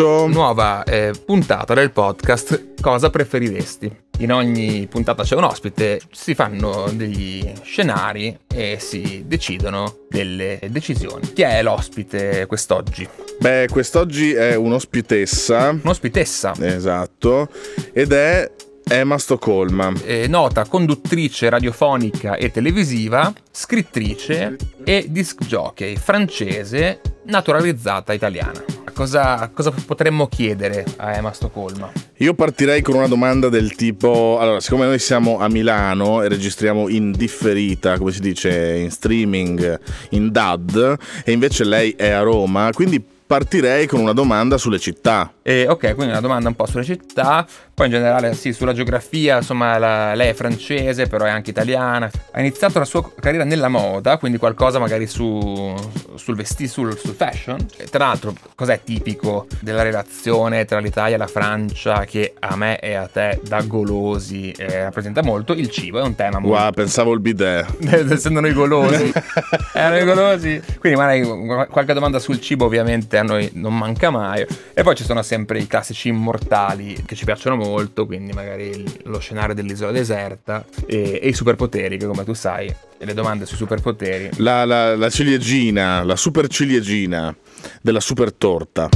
Nuova eh, puntata del podcast Cosa preferiresti? In ogni puntata c'è un ospite, si fanno degli scenari e si decidono delle decisioni. Chi è l'ospite quest'oggi? Beh, quest'oggi è un'ospitessa. Un'ospitessa? Esatto. Ed è Emma Stoccolma. È nota conduttrice radiofonica e televisiva, scrittrice e disc jockey francese naturalizzata italiana. Cosa, cosa, potremmo chiedere a Emma Stoccolma? Io partirei con una domanda del tipo: allora, siccome noi siamo a Milano e registriamo in differita, come si dice in streaming, in DAD, e invece lei è a Roma, quindi partirei con una domanda sulle città. Eh, ok, quindi una domanda un po' sulle città, poi in generale sì, sulla geografia, insomma la, lei è francese, però è anche italiana. Ha iniziato la sua carriera nella moda, quindi qualcosa magari su, sul vestito, sul, sul, fashion. E tra l'altro, cos'è tipico della relazione tra l'Italia e la Francia che a me e a te da golosi eh, rappresenta molto? Il cibo è un tema molto... Wow, pensavo il bidet. Essendo noi golosi. Erano golosi. Quindi magari qualche domanda sul cibo ovviamente a noi non manca mai. E poi ci sono sempre i classici immortali che ci piacciono molto, quindi magari lo scenario dell'isola deserta e, e i superpoteri, che come tu sai, le domande sui superpoteri. La, la, la ciliegina, la super ciliegina della super torta.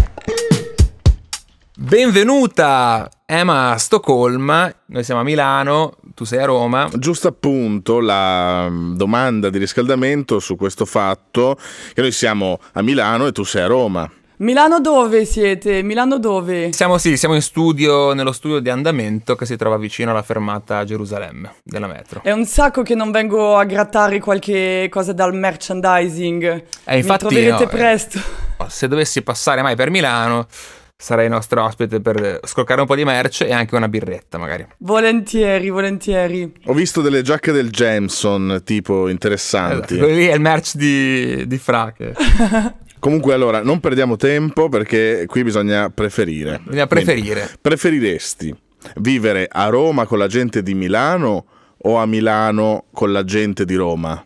Benvenuta Emma a Stoccolma, noi siamo a Milano, tu sei a Roma. Giusto appunto la mm, domanda di riscaldamento su questo fatto che noi siamo a Milano e tu sei a Roma. Milano dove siete? Milano dove? Siamo sì, siamo in studio, nello studio di andamento che si trova vicino alla fermata Gerusalemme della metro. È un sacco che non vengo a grattare qualche cosa dal merchandising. Eh, infatti, Mi troverete no, presto. Eh, se dovessi passare mai per Milano sarai nostro ospite per scoccare un po' di merce e anche una birretta magari. Volentieri, volentieri. Ho visto delle giacche del Jameson tipo interessanti. Esatto, lì è il merch di, di Frake. Comunque allora non perdiamo tempo perché qui bisogna preferire. Bisogna preferire. Quindi, preferiresti vivere a Roma con la gente di Milano o a Milano con la gente di Roma?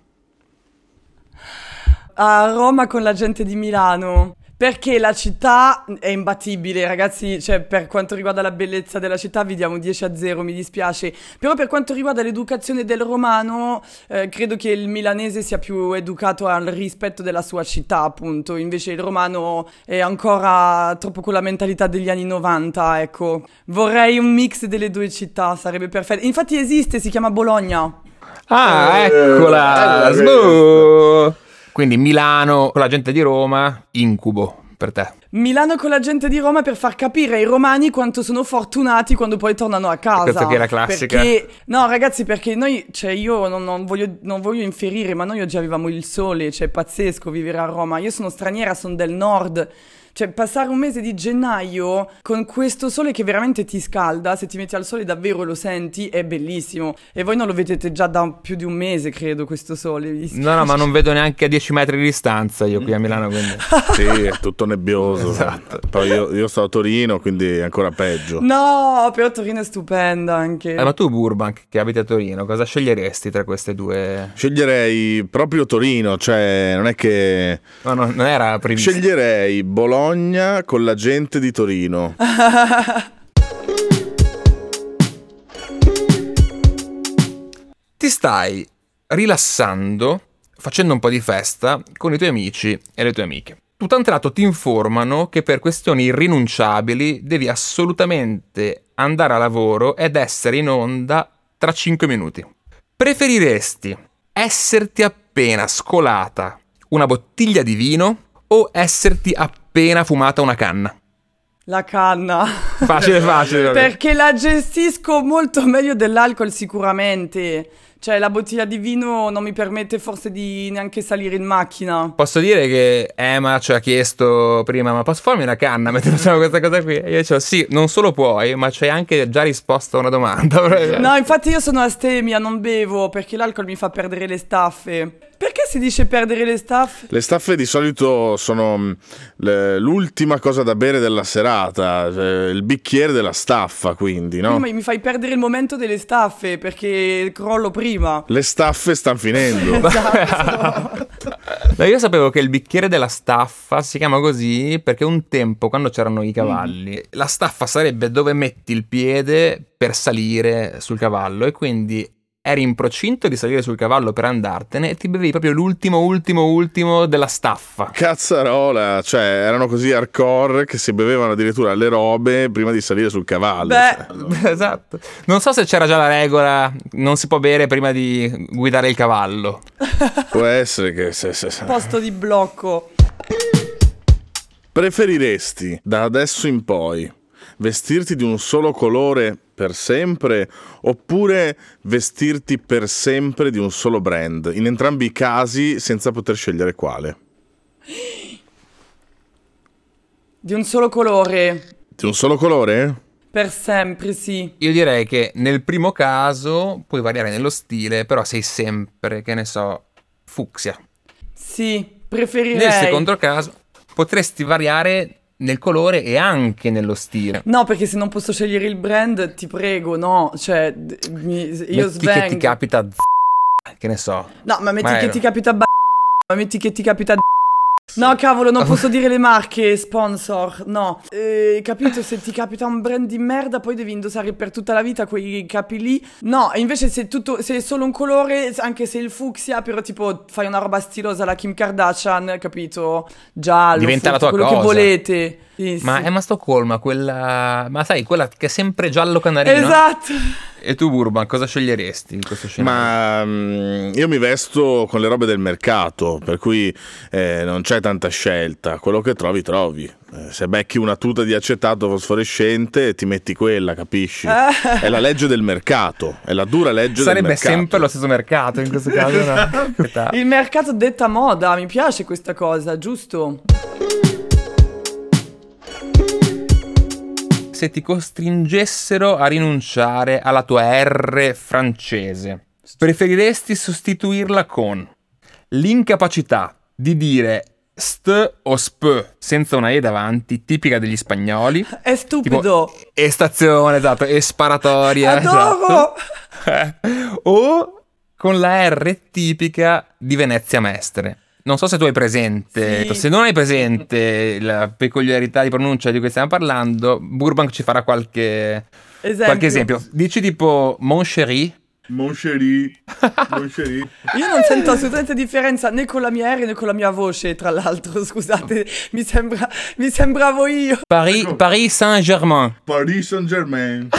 A Roma con la gente di Milano. Perché la città è imbattibile, ragazzi, cioè per quanto riguarda la bellezza della città vi diamo 10 a 0, mi dispiace, però per quanto riguarda l'educazione del romano, eh, credo che il milanese sia più educato al rispetto della sua città, appunto, invece il romano è ancora troppo con la mentalità degli anni 90, ecco. Vorrei un mix delle due città, sarebbe perfetto. Infatti esiste, si chiama Bologna. Ah, eccola! Eh, quindi Milano con la gente di Roma, incubo per te. Milano con la gente di Roma per far capire ai romani quanto sono fortunati quando poi tornano a casa. Questa che è la classica. Perché, no, ragazzi, perché noi, cioè, io non, non, voglio, non voglio inferire, ma noi oggi avevamo il sole, cioè, è pazzesco vivere a Roma. Io sono straniera, sono del nord. Cioè, passare un mese di gennaio con questo sole che veramente ti scalda, se ti metti al sole davvero lo senti, è bellissimo. E voi non lo vedete già da più di un mese, credo, questo sole. No, no, ma non vedo neanche a 10 metri di distanza io qui a Milano. Quindi. sì, è tutto nebbioso. Esatto. Poi io, io, sto a Torino, quindi è ancora peggio. No, però Torino è stupenda anche. Eh, ma tu, Burbank, che abiti a Torino, cosa sceglieresti tra queste due? Sceglierei proprio Torino, cioè non è che... No, no non era previsto. Sceglierei Bologna Bologna con la gente di Torino. Ti stai rilassando, facendo un po' di festa con i tuoi amici e le tue amiche. Tutto un tratto ti informano che per questioni irrinunciabili devi assolutamente andare a lavoro ed essere in onda tra 5 minuti. Preferiresti esserti appena scolata una bottiglia di vino o esserti appena fumata una canna? La canna. Facile, facile. Perché la gestisco molto meglio dell'alcol sicuramente. Cioè, la bottiglia di vino non mi permette forse di neanche salire in macchina. Posso dire che Emma ci ha chiesto prima, ma posso farmi una canna mentre facciamo questa cosa qui? E io dicevo, sì, non solo puoi, ma ci hai anche già risposto a una domanda. no, infatti io sono astemia, non bevo, perché l'alcol mi fa perdere le staffe. Perché si dice perdere le staffe? Le staffe di solito sono le- l'ultima cosa da bere della serata, eh, il bicchiere della staffa, quindi, no? Prima mi fai perdere il momento delle staffe perché crollo prima. Le staffe stanno finendo. Esatto. No, io sapevo che il bicchiere della staffa si chiama così perché un tempo, quando c'erano i cavalli, la staffa sarebbe dove metti il piede per salire sul cavallo e quindi eri in procinto di salire sul cavallo per andartene e ti bevi proprio l'ultimo, ultimo, ultimo della staffa. Cazzarola, cioè erano così hardcore che si bevevano addirittura le robe prima di salire sul cavallo. Beh, esatto. Non so se c'era già la regola, non si può bere prima di guidare il cavallo. Può essere che se- se- se- posto di blocco. Preferiresti da adesso in poi vestirti di un solo colore per sempre oppure vestirti per sempre di un solo brand? In entrambi i casi senza poter scegliere quale. Di un solo colore. Di un solo colore? Per sempre, sì. Io direi che nel primo caso puoi variare nello stile, però sei sempre, che ne so, fucsia. Sì, preferirei. Nel secondo caso potresti variare nel colore e anche nello stile. No, perché se non posso scegliere il brand, ti prego, no. Cioè, mi- io Metti che ti capita z- che ne so. No, ma metti Ma che era- ti capita b- ma metti che ti capita d- No, cavolo, non posso dire le marche sponsor. No. Eh, capito? Se ti capita un brand di merda, poi devi indossare per tutta la vita quei capi lì. No, invece se, tutto, se è solo un colore, anche se il fucsia, però tipo fai una roba stilosa alla Kim Kardashian, capito? Giallo, Diventa la fucsia, tua quello cosa. che volete. Sì, Ma sì. è ma Stoccolma, quella. Ma sai, quella che è sempre giallo canarino. Esatto. E tu, Burban, cosa sceglieresti in questo scenario? Ma mm, io mi vesto con le robe del mercato, per cui eh, non c'è tanta scelta. Quello che trovi, trovi. Eh, se becchi una tuta di acetato fosforescente, ti metti quella, capisci? È la legge del mercato, è la dura legge del Sarebbe mercato. sempre lo stesso mercato in questo caso. no? Il mercato detta moda, mi piace questa cosa, giusto? Se ti costringessero a rinunciare alla tua R francese, preferiresti sostituirla con l'incapacità di dire st o sp senza una e davanti, tipica degli spagnoli. È stupido. Tipo, estazione, esatto, e sparatoria. Adoro! esatto. o con la R tipica di Venezia Mestre. Non so se tu hai presente, Sì. se non hai presente la peculiarità di pronuncia di cui stiamo parlando, Burbank ci farà qualche Esempio. qualche esempio. Dici tipo Mon chéri, Mon chéri, mon chéri. Io non sento assolutamente differenza né con la mia R né con la mia voce, tra l'altro, scusate, mi sembra mi sembravo io. Paris, Paris Saint-Germain. Paris Saint-Germain.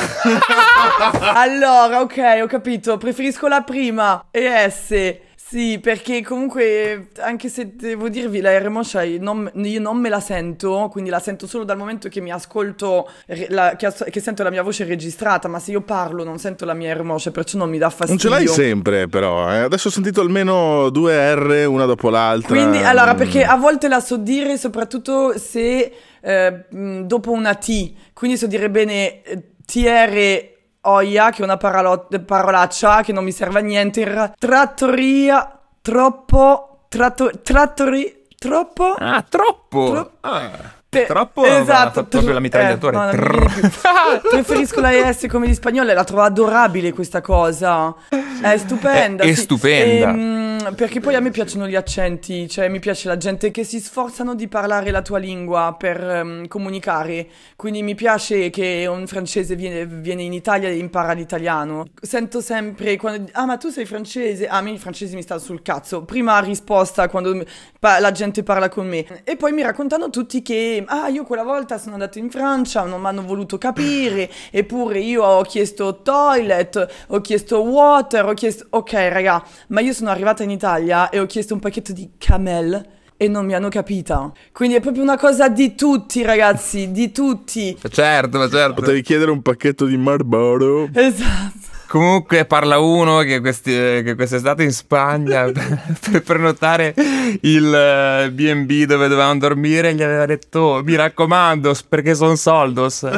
Allora, ok, ho capito, preferisco la prima e S. Sì, perché comunque, anche se devo dirvi, la R moscia io non, io non me la sento, quindi la sento solo dal momento che mi ascolto, la- che, as- che sento la mia voce registrata, ma se io parlo non sento la mia R moscia, perciò non mi dà Non fastidio. ce l'hai sempre, però. eh. Adesso ho sentito almeno due R una dopo l'altra. Quindi, allora, Mm. perché a volte la so dire soprattutto se eh, dopo una T, quindi so dire bene eh, TR oia, che è una parolo- parolaccia che non mi serve a niente, ra- trattoria, troppo, tratto- trattori, troppo... Ah, troppo. Tro- Ah, Pe- troppo esatto, fatto proprio la mitragliatore. eh, no, non più. Preferisco la S come gli spagnoli, la trovo adorabile questa cosa. È stupenda. È- è sì. stupenda. Ehm, perché poi a me piacciono gli accenti, cioè mi piace la gente che si sforzano di parlare la tua lingua per ehm, comunicare. Quindi mi piace che un francese viene, viene in Italia e impara l'italiano. Sento sempre quando ah ma tu sei francese, ah a me i francesi mi stanno sul cazzo. Prima risposta quando pa- la gente parla con me e poi mi raccontano tutti che ah io quella volta sono andato in Francia, non mi hanno voluto capire, eppure io ho chiesto toilet, ho chiesto water, ho chiesto ok raga, ma io sono arrivata in Italia e ho chiesto un pacchetto di camel e non mi hanno capita. Quindi è proprio una cosa di tutti ragazzi, di tutti. Certo, ma certo. Potevi chiedere un pacchetto di Marlboro. Esatto. Comunque parla uno che, questi, che quest'estate in Spagna per prenotare il eh, B&B dove dovevamo dormire gli aveva detto "Oh, mi raccomando perché sono soldos.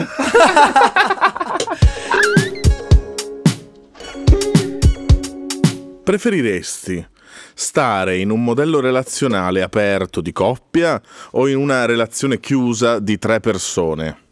Preferiresti stare in un modello relazionale aperto di coppia o in una relazione chiusa di tre persone?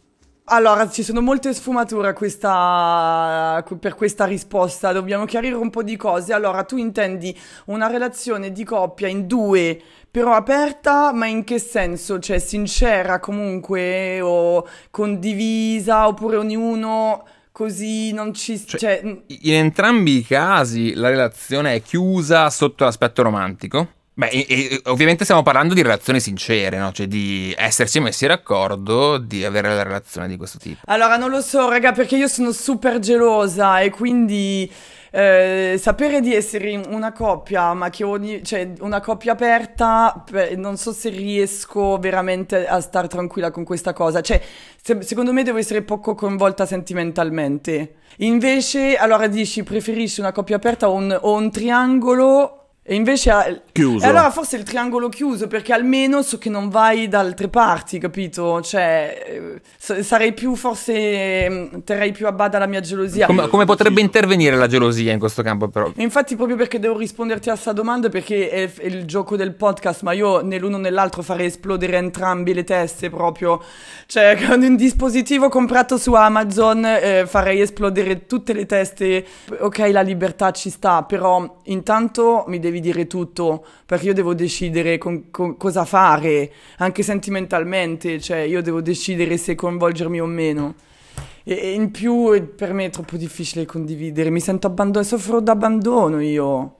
Allora, ci sono molte sfumature a questa- per questa risposta, dobbiamo chiarire un po' di cose. Allora, tu intendi una relazione di coppia in due, però aperta, ma in che senso? Cioè, sincera comunque, o condivisa, oppure ognuno così non ci... Cioè, Cioè, In entrambi i casi la relazione è chiusa sotto l'aspetto romantico? Beh, e- e- ovviamente stiamo parlando di relazioni sincere, no? Cioè di essersi messi d'accordo di avere una relazione di questo tipo. Allora, non lo so, raga, perché io sono super gelosa e quindi eh, sapere di essere una coppia, ma che ogni, cioè una coppia aperta, non so se riesco veramente a star tranquilla con questa cosa. Cioè, se- secondo me devo essere poco coinvolta sentimentalmente. Invece, allora dici, preferisci una coppia aperta o un, o un triangolo? E invece... Chiuso. E allora forse il triangolo chiuso, perché almeno so che non vai da altre parti, capito? Cioè, eh, sarei più, forse, eh, terrei più a bada la mia gelosia. Come, come potrebbe intervenire la gelosia in questo campo però? E Infatti, proprio perché devo risponderti a sta domanda, perché è, è il gioco del podcast, ma io né l'uno né l'altro farei esplodere entrambi le teste proprio. Cioè, con un dispositivo comprato su Amazon eh, farei esplodere tutte le teste. Ok, la libertà ci sta, però intanto mi devi dire tutto, perché io devo decidere con- con- cosa fare, anche sentimentalmente, cioè io devo decidere se coinvolgermi o meno. E e in più per me è troppo difficile condividere, mi sento abbandonato, soffro d'abbandono io.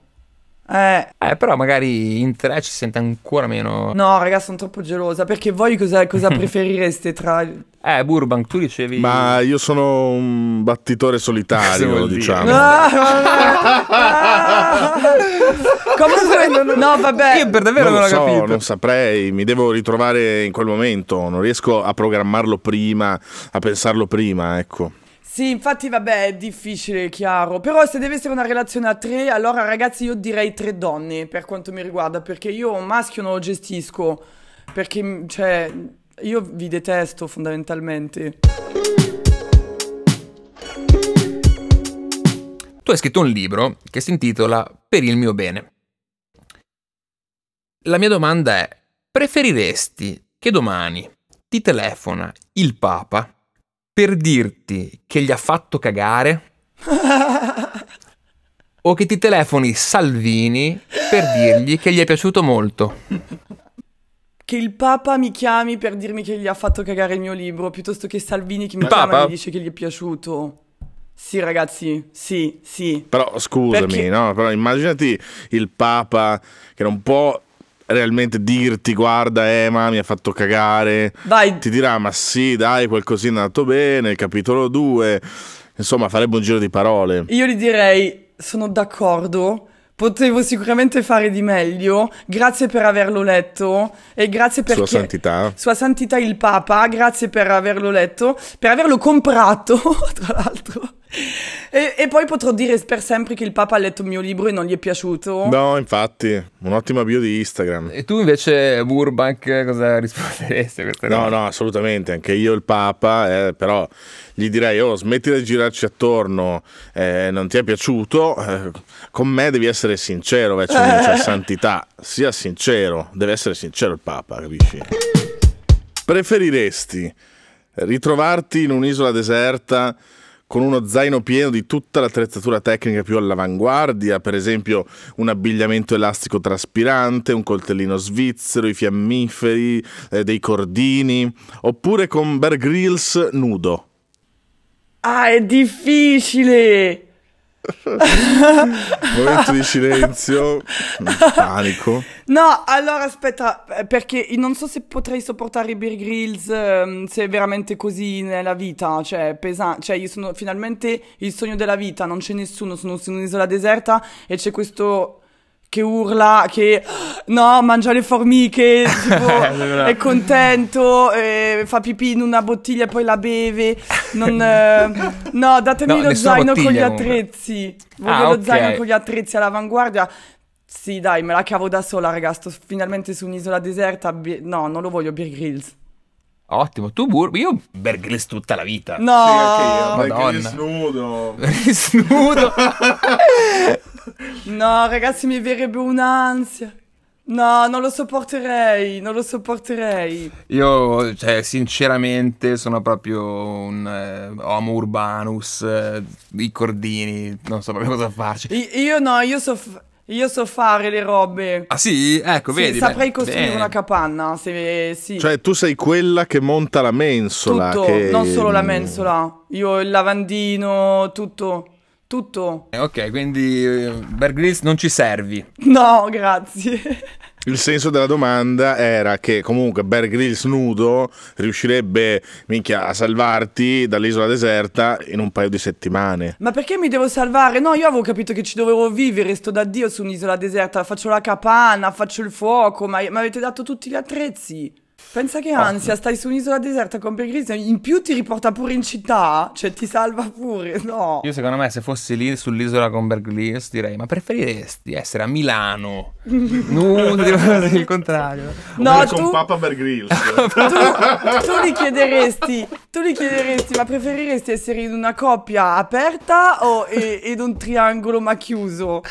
Eh, Eh, però magari in tre ci si sente ancora meno... no, raga, sono troppo gelosa, perché voi cosa, cosa preferireste tra... Eh, Burbank, tu dicevi... Ma io sono un battitore solitario, diciamo. Ah. Ah. Comunque, no, vabbè. Io per davvero non non, lo ho so, capito. non saprei, mi devo ritrovare in quel momento, non riesco a programmarlo prima, a pensarlo prima, ecco. Sì, infatti, vabbè, è difficile, chiaro. Però se deve essere una relazione a tre, allora ragazzi io direi tre donne per quanto mi riguarda, perché io un maschio non lo gestisco, perché, cioè, io vi detesto fondamentalmente. Tu hai scritto un libro che si intitola Per il mio bene. La mia domanda è, preferiresti che domani ti telefona il Papa per dirti che gli ha fatto cagare o che ti telefoni Salvini per dirgli che gli è piaciuto molto? Che il Papa mi chiami per dirmi che gli ha fatto cagare il mio libro, piuttosto che Salvini che mi Il chiama Papa? e mi dice che gli è piaciuto. Sì, ragazzi, sì, sì. Però scusami, Perché- no? Però immaginati il Papa che non può realmente dirti guarda Ema mi ha fatto cagare, Vai, ti dirà ma sì dai qualcosina è andato bene, il capitolo 2, insomma farebbe un giro di parole. Io gli direi, sono d'accordo, potevo sicuramente fare di meglio, grazie per averlo letto e grazie per Sua santità. Sua Santità il Papa, grazie per averlo letto, per averlo comprato, tra l'altro. E, e poi potrò dire per sempre che il Papa ha letto il mio libro e non gli è piaciuto. No, infatti, un'ottima bio di Instagram. E tu invece, Burbank, cosa risponderesti a questa No, domanda? no, assolutamente, anche io il Papa, eh, però gli direi, oh, smetti di girarci attorno, eh, non ti è piaciuto, eh, con me devi essere sincero, vecchio mio, cioè santità, sia sincero, deve essere sincero il Papa, capisci? Preferiresti ritrovarti in un'isola deserta con uno zaino pieno di tutta l'attrezzatura tecnica più all'avanguardia, per esempio un abbigliamento elastico traspirante, un coltellino svizzero, i fiammiferi, eh, dei cordini, oppure con Bear Grylls nudo. Ah, è difficile! Momento di silenzio, panico. No, allora aspetta, perché non so se potrei sopportare i Bear Grylls ehm, se è veramente così nella vita, cioè pesante, cioè io sono finalmente il sogno della vita, non c'è nessuno, sono su un'isola deserta e c'è questo che urla, che no, mangia le formiche, tipo, è contento, eh, fa pipì in una bottiglia e poi la beve, non, eh, no, datemi No, lo zaino con gli attrezzi, voglio Ah, lo ok. zaino con gli attrezzi all'avanguardia. Sì, dai, me la cavo da sola, raga. Sto finalmente su un'isola deserta. No, non lo voglio Bear Grylls. Ottimo, tu Burbank, io Bear Grylls tutta la vita. No, Madonna. nudo. Snudo. No, ragazzi, mi verrebbe un'ansia. No, non lo sopporterei, non lo sopporterei. Io, cioè, sinceramente, sono proprio un eh, homo urbanus, eh, i cordini, non so proprio cosa farci. I- io no, io so, f- io so fare le robe. Ah sì? Ecco, Sì, vedi. saprei beh, costruire bene. una capanna, se sì. Cioè, tu sei quella che monta la mensola. tutto, che- non solo la mensola. Io il lavandino, tutto. Tutto. Eh, Ok, quindi eh, Bear Grylls non ci servi. No, grazie. Il senso della domanda era che comunque Bear Grylls nudo riuscirebbe minchia, a salvarti dall'isola deserta in un paio di settimane. Ma perché mi devo salvare? No, io avevo capito che ci dovevo vivere, sto da Dio su un'isola deserta, faccio la capanna, faccio il fuoco, ma mi avete dato tutti gli attrezzi. Pensa che ansia, stai su un'isola deserta con Grylls, in più ti riporta pure in città, cioè ti salva pure, no. Io secondo me se fossi lì sull'isola con Bear Grylls direi ma preferiresti essere a Milano? Nudo, il contrario. No, tu, Papa Bear Grylls. tu, tu li chiederesti, tu li chiederesti, ma preferiresti essere in una coppia aperta o e- in un triangolo ma chiuso?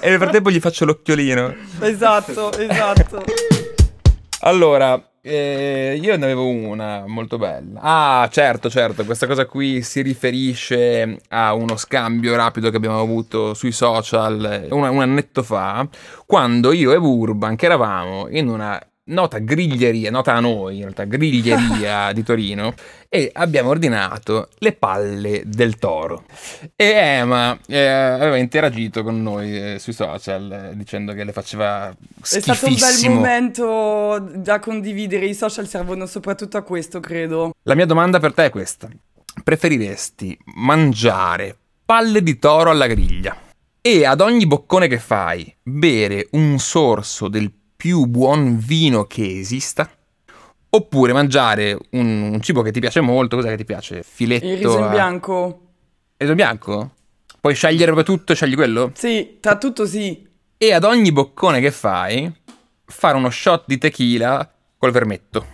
E nel frattempo gli faccio l'occhiolino. Esatto, esatto. Allora, eh, io ne avevo una molto bella. Ah, certo, certo, questa cosa qui si riferisce a uno scambio rapido che abbiamo avuto sui social un, un annetto fa, quando io e Burbank eravamo in una nota griglieria, nota a noi in realtà, griglieria di Torino, e abbiamo ordinato le palle del toro. E Emma eh, aveva interagito con noi eh, sui social eh, dicendo che le faceva È stato un bel schifissimo. momento da condividere, i social servono soprattutto a questo, credo. La mia domanda per te è questa. Preferiresti mangiare palle di toro alla griglia e ad ogni boccone che fai bere un sorso del più buon vino che esista? Oppure mangiare un, un cibo che ti piace molto, cos'è che ti piace? Filetto Il riso in a- bianco? Il riso bianco? Puoi scegliere proprio tutto e scegli quello? Sì, tra tutto sì. E ad ogni boccone che fai fare uno shot di tequila col vermetto.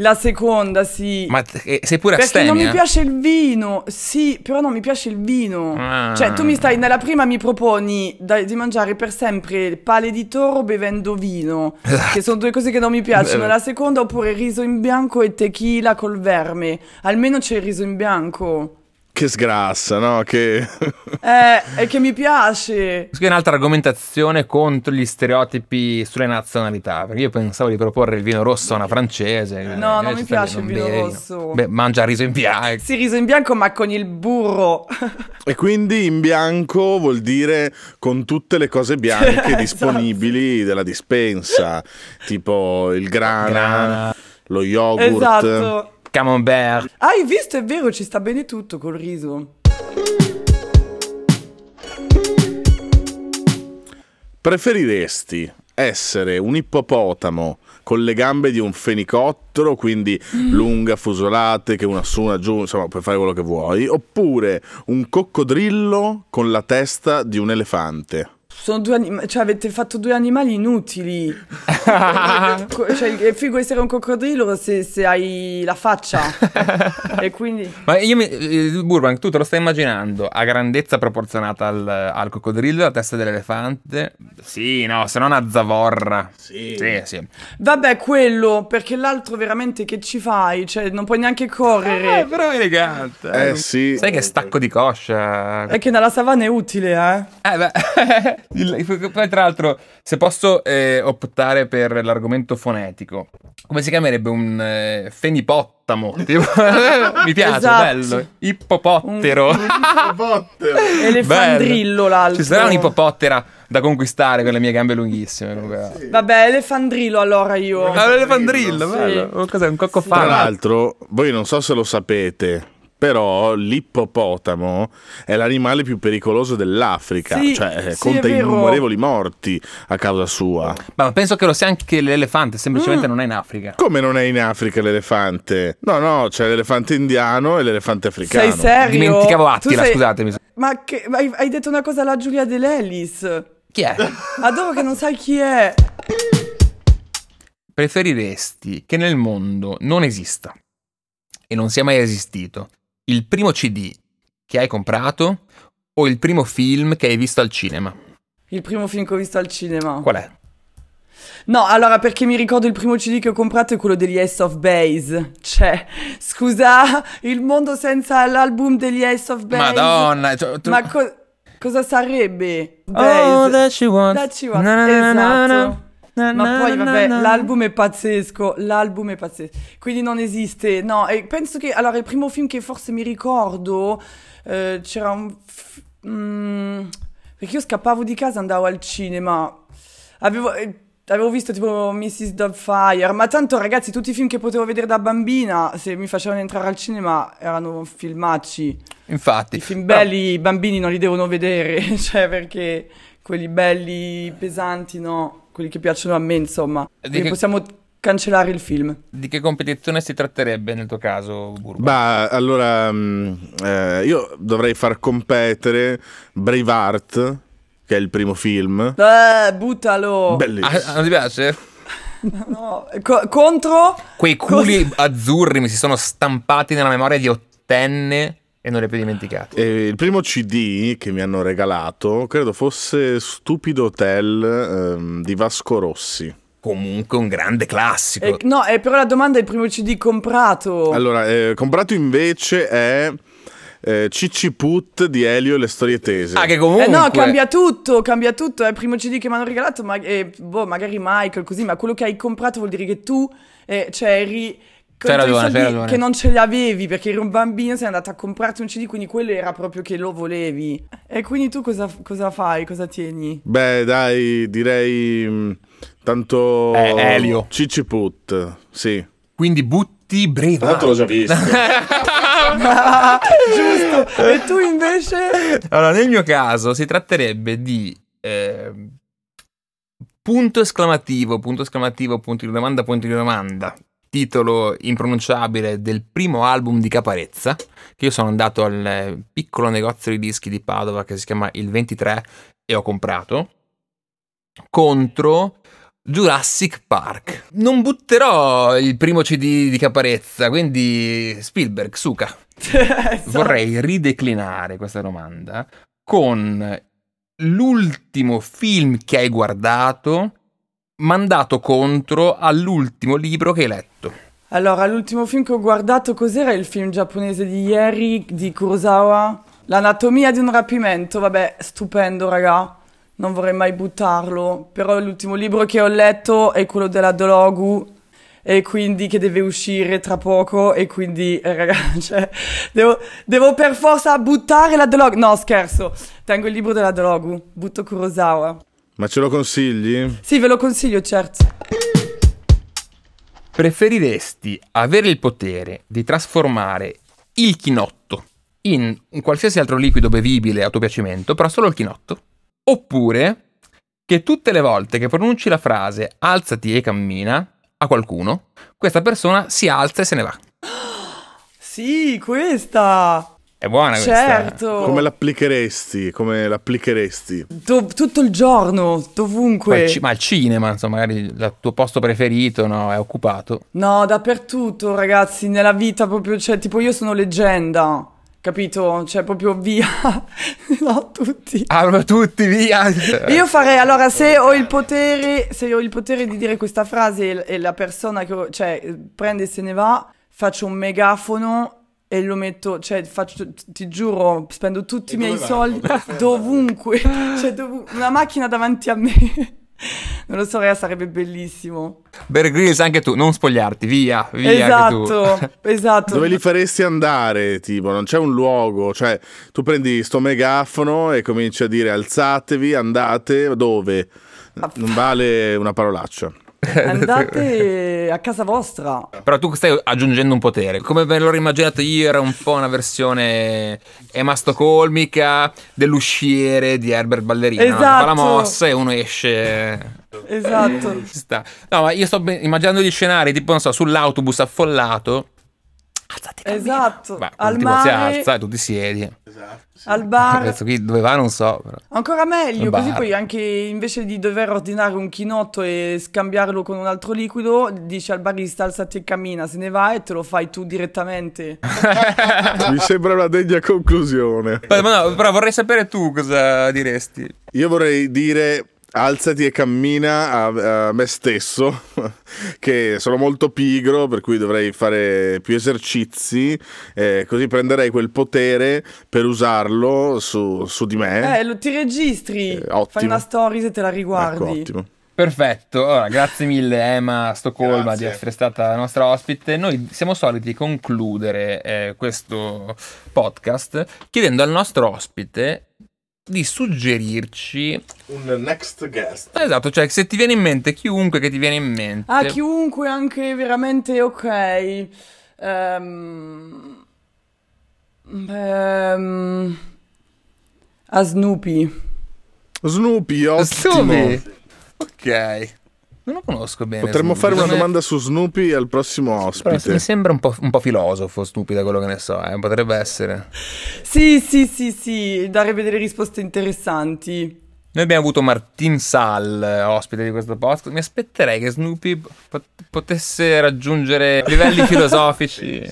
La seconda, sì. Ma eh, sei pure Perché astemia? non mi piace il vino. Sì, però non mi piace il vino. Ah. Cioè, tu mi stai, nella prima mi proponi da- di mangiare per sempre pale di toro bevendo vino. Che sono due cose che non mi piacciono. La seconda, oppure riso in bianco e tequila col verme. Almeno c'è il riso in bianco. Che sgrassa, no? Che... Eh, è che mi piace. Questa è un'altra argomentazione contro gli stereotipi sulle nazionalità. Perché io pensavo di proporre il vino rosso a una francese. No, eh, non ci mi piace non il vino bevi. rosso. Beh, mangia riso in bianco. Sì, riso in bianco, ma con il burro. E quindi in bianco vuol dire con tutte le cose bianche Esatto. disponibili della dispensa, tipo il grana, Grana. lo yogurt. esatto. Camembert. Ah, hai visto? È vero, ci sta bene tutto col riso. Preferiresti essere un ippopotamo con le gambe di un fenicottero, quindi lunga, fusolate, che una su, una giù, insomma, puoi fare quello che vuoi, oppure un coccodrillo con la testa di un elefante? Sono due animali, cioè avete fatto due animali inutili. Cioè, è figo essere un coccodrillo se, se hai la faccia. e quindi... Ma io mi. eh, Burbank, tu te lo stai immaginando a grandezza proporzionata al, al coccodrillo, la testa dell'elefante? Sì, no, se non a zavorra. Sì. Sì, sì. Vabbè, quello, perché l'altro veramente che ci fai? Cioè, non puoi neanche Eh, correre. però è elegante. Eh sì. Sai che stacco di coscia? È che nella savana è utile, eh. Eh beh, il- poi tra l'altro, se posso eh, optare per l'argomento fonetico, come si chiamerebbe un eh, fenipottamo? Tipo, mi piace, Esatto. bello. Ippopottero. Elefandrillo Bello. l'altro. Ci sarà un'ippopottera da conquistare con le mie gambe lunghissime. comunque. Vabbè, elefandrillo allora io. Ah, l'elefandrillo, Sì. bello. Oh, Cos'è? Un cocco Tra fan? l'altro, voi non so se lo sapete, però l'ippopotamo è l'animale più pericoloso dell'Africa, Sì, cioè eh, sì, conta innumerevoli morti a causa sua. Ma penso che lo sia anche l'elefante, semplicemente Mm. non è in Africa. Come non è in Africa l'elefante? No, no, c'è l'elefante indiano e l'elefante africano. Sei serio? Dimenticavo Tu Attila, sei- scusatemi. Ma che, ma hai, hai detto una cosa alla Giulia dell'Ellis. Chi è? Adoro che non sai chi è. Preferiresti che nel mondo non esista e non sia mai esistito il primo CD che hai comprato o il primo film che hai visto al cinema? Il primo film che ho visto al cinema. Qual è? No, allora perché mi ricordo il primo CD che ho comprato è quello degli Ace of Base. Cioè, scusa, il mondo senza l'album degli Ace of Base. Madonna, cioè, tu- Ma co- cosa sarebbe? Oh, Base. that she wants. That she wants, Na, na, na, na, esatto. Na, Ma na, poi vabbè, na. l'album è pazzesco, l'album è pazzesco. Quindi non esiste. No, e penso che allora il primo film che forse mi ricordo eh, c'era un f- mm, perché io scappavo di casa, andavo al cinema. Avevo eh, Avevo visto tipo Mrs. Doubtfire, ma tanto ragazzi tutti i film che potevo vedere da bambina, se mi facevano entrare al cinema, erano filmacci. Infatti. I film Però- belli i bambini non li devono vedere, cioè perché quelli belli, pesanti, no, quelli che piacciono a me, insomma. Che- possiamo cancellare il film. Di che competizione si tratterebbe nel tuo caso, Burba? Bah, allora mm, eh, io dovrei far competere Braveheart, che è il primo film. Eh, buttalo! Bellissimo. Ah, non ti piace? No, co- contro? Quei culi azzurri mi si sono stampati nella memoria di ottenne e non li ho più dimenticati. E il primo CD che mi hanno regalato credo fosse Stupido Hotel ehm, di Vasco Rossi. Comunque un grande classico. Eh, no, eh, però la domanda è il primo CD comprato. Allora, eh, comprato invece è eh, Cicci Put di Elio e le storie tese. ah, che comunque... Eh no, cambia tutto, cambia tutto. È il primo CD che mi hanno regalato, ma eh, boh, magari Michael, così, ma quello che hai comprato vuol dire che tu, eh, cioè, eri. Con C'hai ragione, c'hai soldi ragione. Che non ce li avevi perché eri un bambino, sei andato a comprarti un CD, quindi quello era proprio che lo volevi. E quindi tu cosa, cosa fai? Cosa tieni? Beh, dai, direi mm, tanto Eh, Elio. Cicci Put, sì. Quindi butti Braveheart. già visto. Giusto. e tu invece? Allora, nel mio caso si tratterebbe di eh, punto esclamativo, punto esclamativo, punto di domanda, punto di domanda, titolo impronunciabile del primo album di Caparezza, che io sono andato al piccolo negozio di dischi di Padova che si chiama Il 23 e ho comprato, contro Jurassic Park. Non butterò il primo CD di Caparezza, quindi Spielberg. Esatto. Vorrei rideclinare questa domanda con l'ultimo film che hai guardato mandato contro all'ultimo libro che hai letto. Allora, l'ultimo film che ho guardato cos'era il film giapponese di ieri di Kurosawa? L'anatomia di un rapimento, vabbè, stupendo, raga. Non vorrei mai buttarlo, però l'ultimo libro che ho letto è quello della Dologu e quindi che deve uscire tra poco e quindi, eh, raga, cioè, devo, devo per forza buttare la Dologu. No, scherzo, tengo il libro della Dologu, butto Kurosawa. Ma ce lo consigli? Sì, ve lo consiglio, certo. Preferiresti avere il potere di trasformare il chinotto in un qualsiasi altro liquido bevibile a tuo piacimento, però solo il chinotto? Oppure che tutte le volte che pronunci la frase alzati e cammina a qualcuno, questa persona si alza e se ne va? Sì, questa! È buona questa. Certo! Come l'applicheresti? Come l'applicheresti? Do- tutto il giorno, Ma dovunque. ci- ma al cinema, insomma, magari il tuo posto preferito no, è occupato. No, dappertutto, ragazzi, nella vita proprio, cioè, tipo io sono leggenda, capito? Cioè, proprio via. no, tutti. Ah, tutti via! Io farei, allora, se ho il potere, se ho il potere di dire questa frase e, e la persona che, ho- cioè, prende e se ne va, faccio un megafono e lo metto, cioè, faccio, ti giuro, spendo tutti i miei soldi dovunque, cioè, dovu- una macchina davanti a me. Non lo so, raga, sarebbe bellissimo. Bear Grylls, anche tu, non spogliarti, via, via. Esatto, esatto. Dove li faresti andare? Tipo, non c'è un luogo, cioè tu prendi sto megafono e cominci a dire alzatevi, andate, dove? Non vale una parolaccia. Andate a casa vostra. Però tu stai aggiungendo un potere. Come ve l'ho immaginato io, era un po' una versione emastocolmica dell'usciere di Herbert Ballerino. no? Che Fa la Esatto. mossa e uno esce. Esatto. Ci sta. No, ma io sto immaginando gli scenari, tipo, non so, sull'autobus affollato. Alzati, cammina. Esatto. Beh, Al l'ultimo si mare. alza e tu ti siedi. Al bar. Adesso qui dove va non so. Però. Ancora meglio, Al così bar. poi anche invece di dover ordinare un chinotto e scambiarlo con un altro liquido, dici al barista alzati e cammina, se ne va e te lo fai tu direttamente. Mi sembra una degna conclusione. Ma no, però vorrei sapere tu cosa diresti. Io vorrei dire alzati e cammina a, a me stesso, che sono molto pigro, per cui dovrei fare più esercizi, eh, così prenderei quel potere per usarlo su, su di me. Eh, lo, ti registri, Eh, ottimo. fai una story se te la Ecco, riguardi. ottimo. Perfetto, allora, grazie mille Emma Stoccolma Grazie. di essere stata la nostra ospite. Noi siamo soliti concludere eh, questo podcast chiedendo al nostro ospite di suggerirci Un next guest. esatto, cioè se ti viene in mente chiunque che ti viene in mente. Ah, chiunque anche veramente ok. Ehm, ehm, a Snoopy. Snoopy, ottimo. Snoopy. Ok. Non lo conosco bene. Potremmo Snoopy. fare una domanda su Snoopy al prossimo Però ospite. mi sembra un po', un po' filosofo, stupido quello che ne so, eh, potrebbe essere. Sì, sì, sì, sì, darebbe delle risposte interessanti. Noi abbiamo avuto Martin Sal, eh, ospite di questo podcast. Mi aspetterei che Snoopy pot- potesse raggiungere livelli filosofici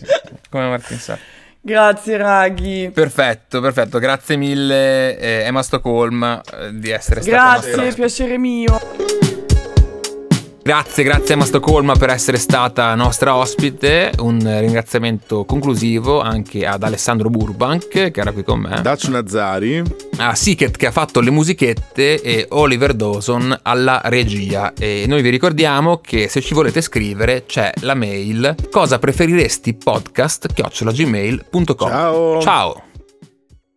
come Martin Sal. Grazie, Raghi. Perfetto, perfetto. Grazie mille, eh, Emma Stoccolma, eh, di essere stata Grazie, nostra ospite. piacere mio. Grazie, grazie Emma Stoccolma per essere stata nostra ospite. Un ringraziamento conclusivo anche ad Alessandro Burbank, che era qui con me. Dacio Nazzari. a Siket che ha fatto le musichette e Oliver Dawson alla regia. E noi vi ricordiamo che se ci volete scrivere c'è la mail cosa preferiresti podcast chiocciolagmail.com. Ciao. Ciao.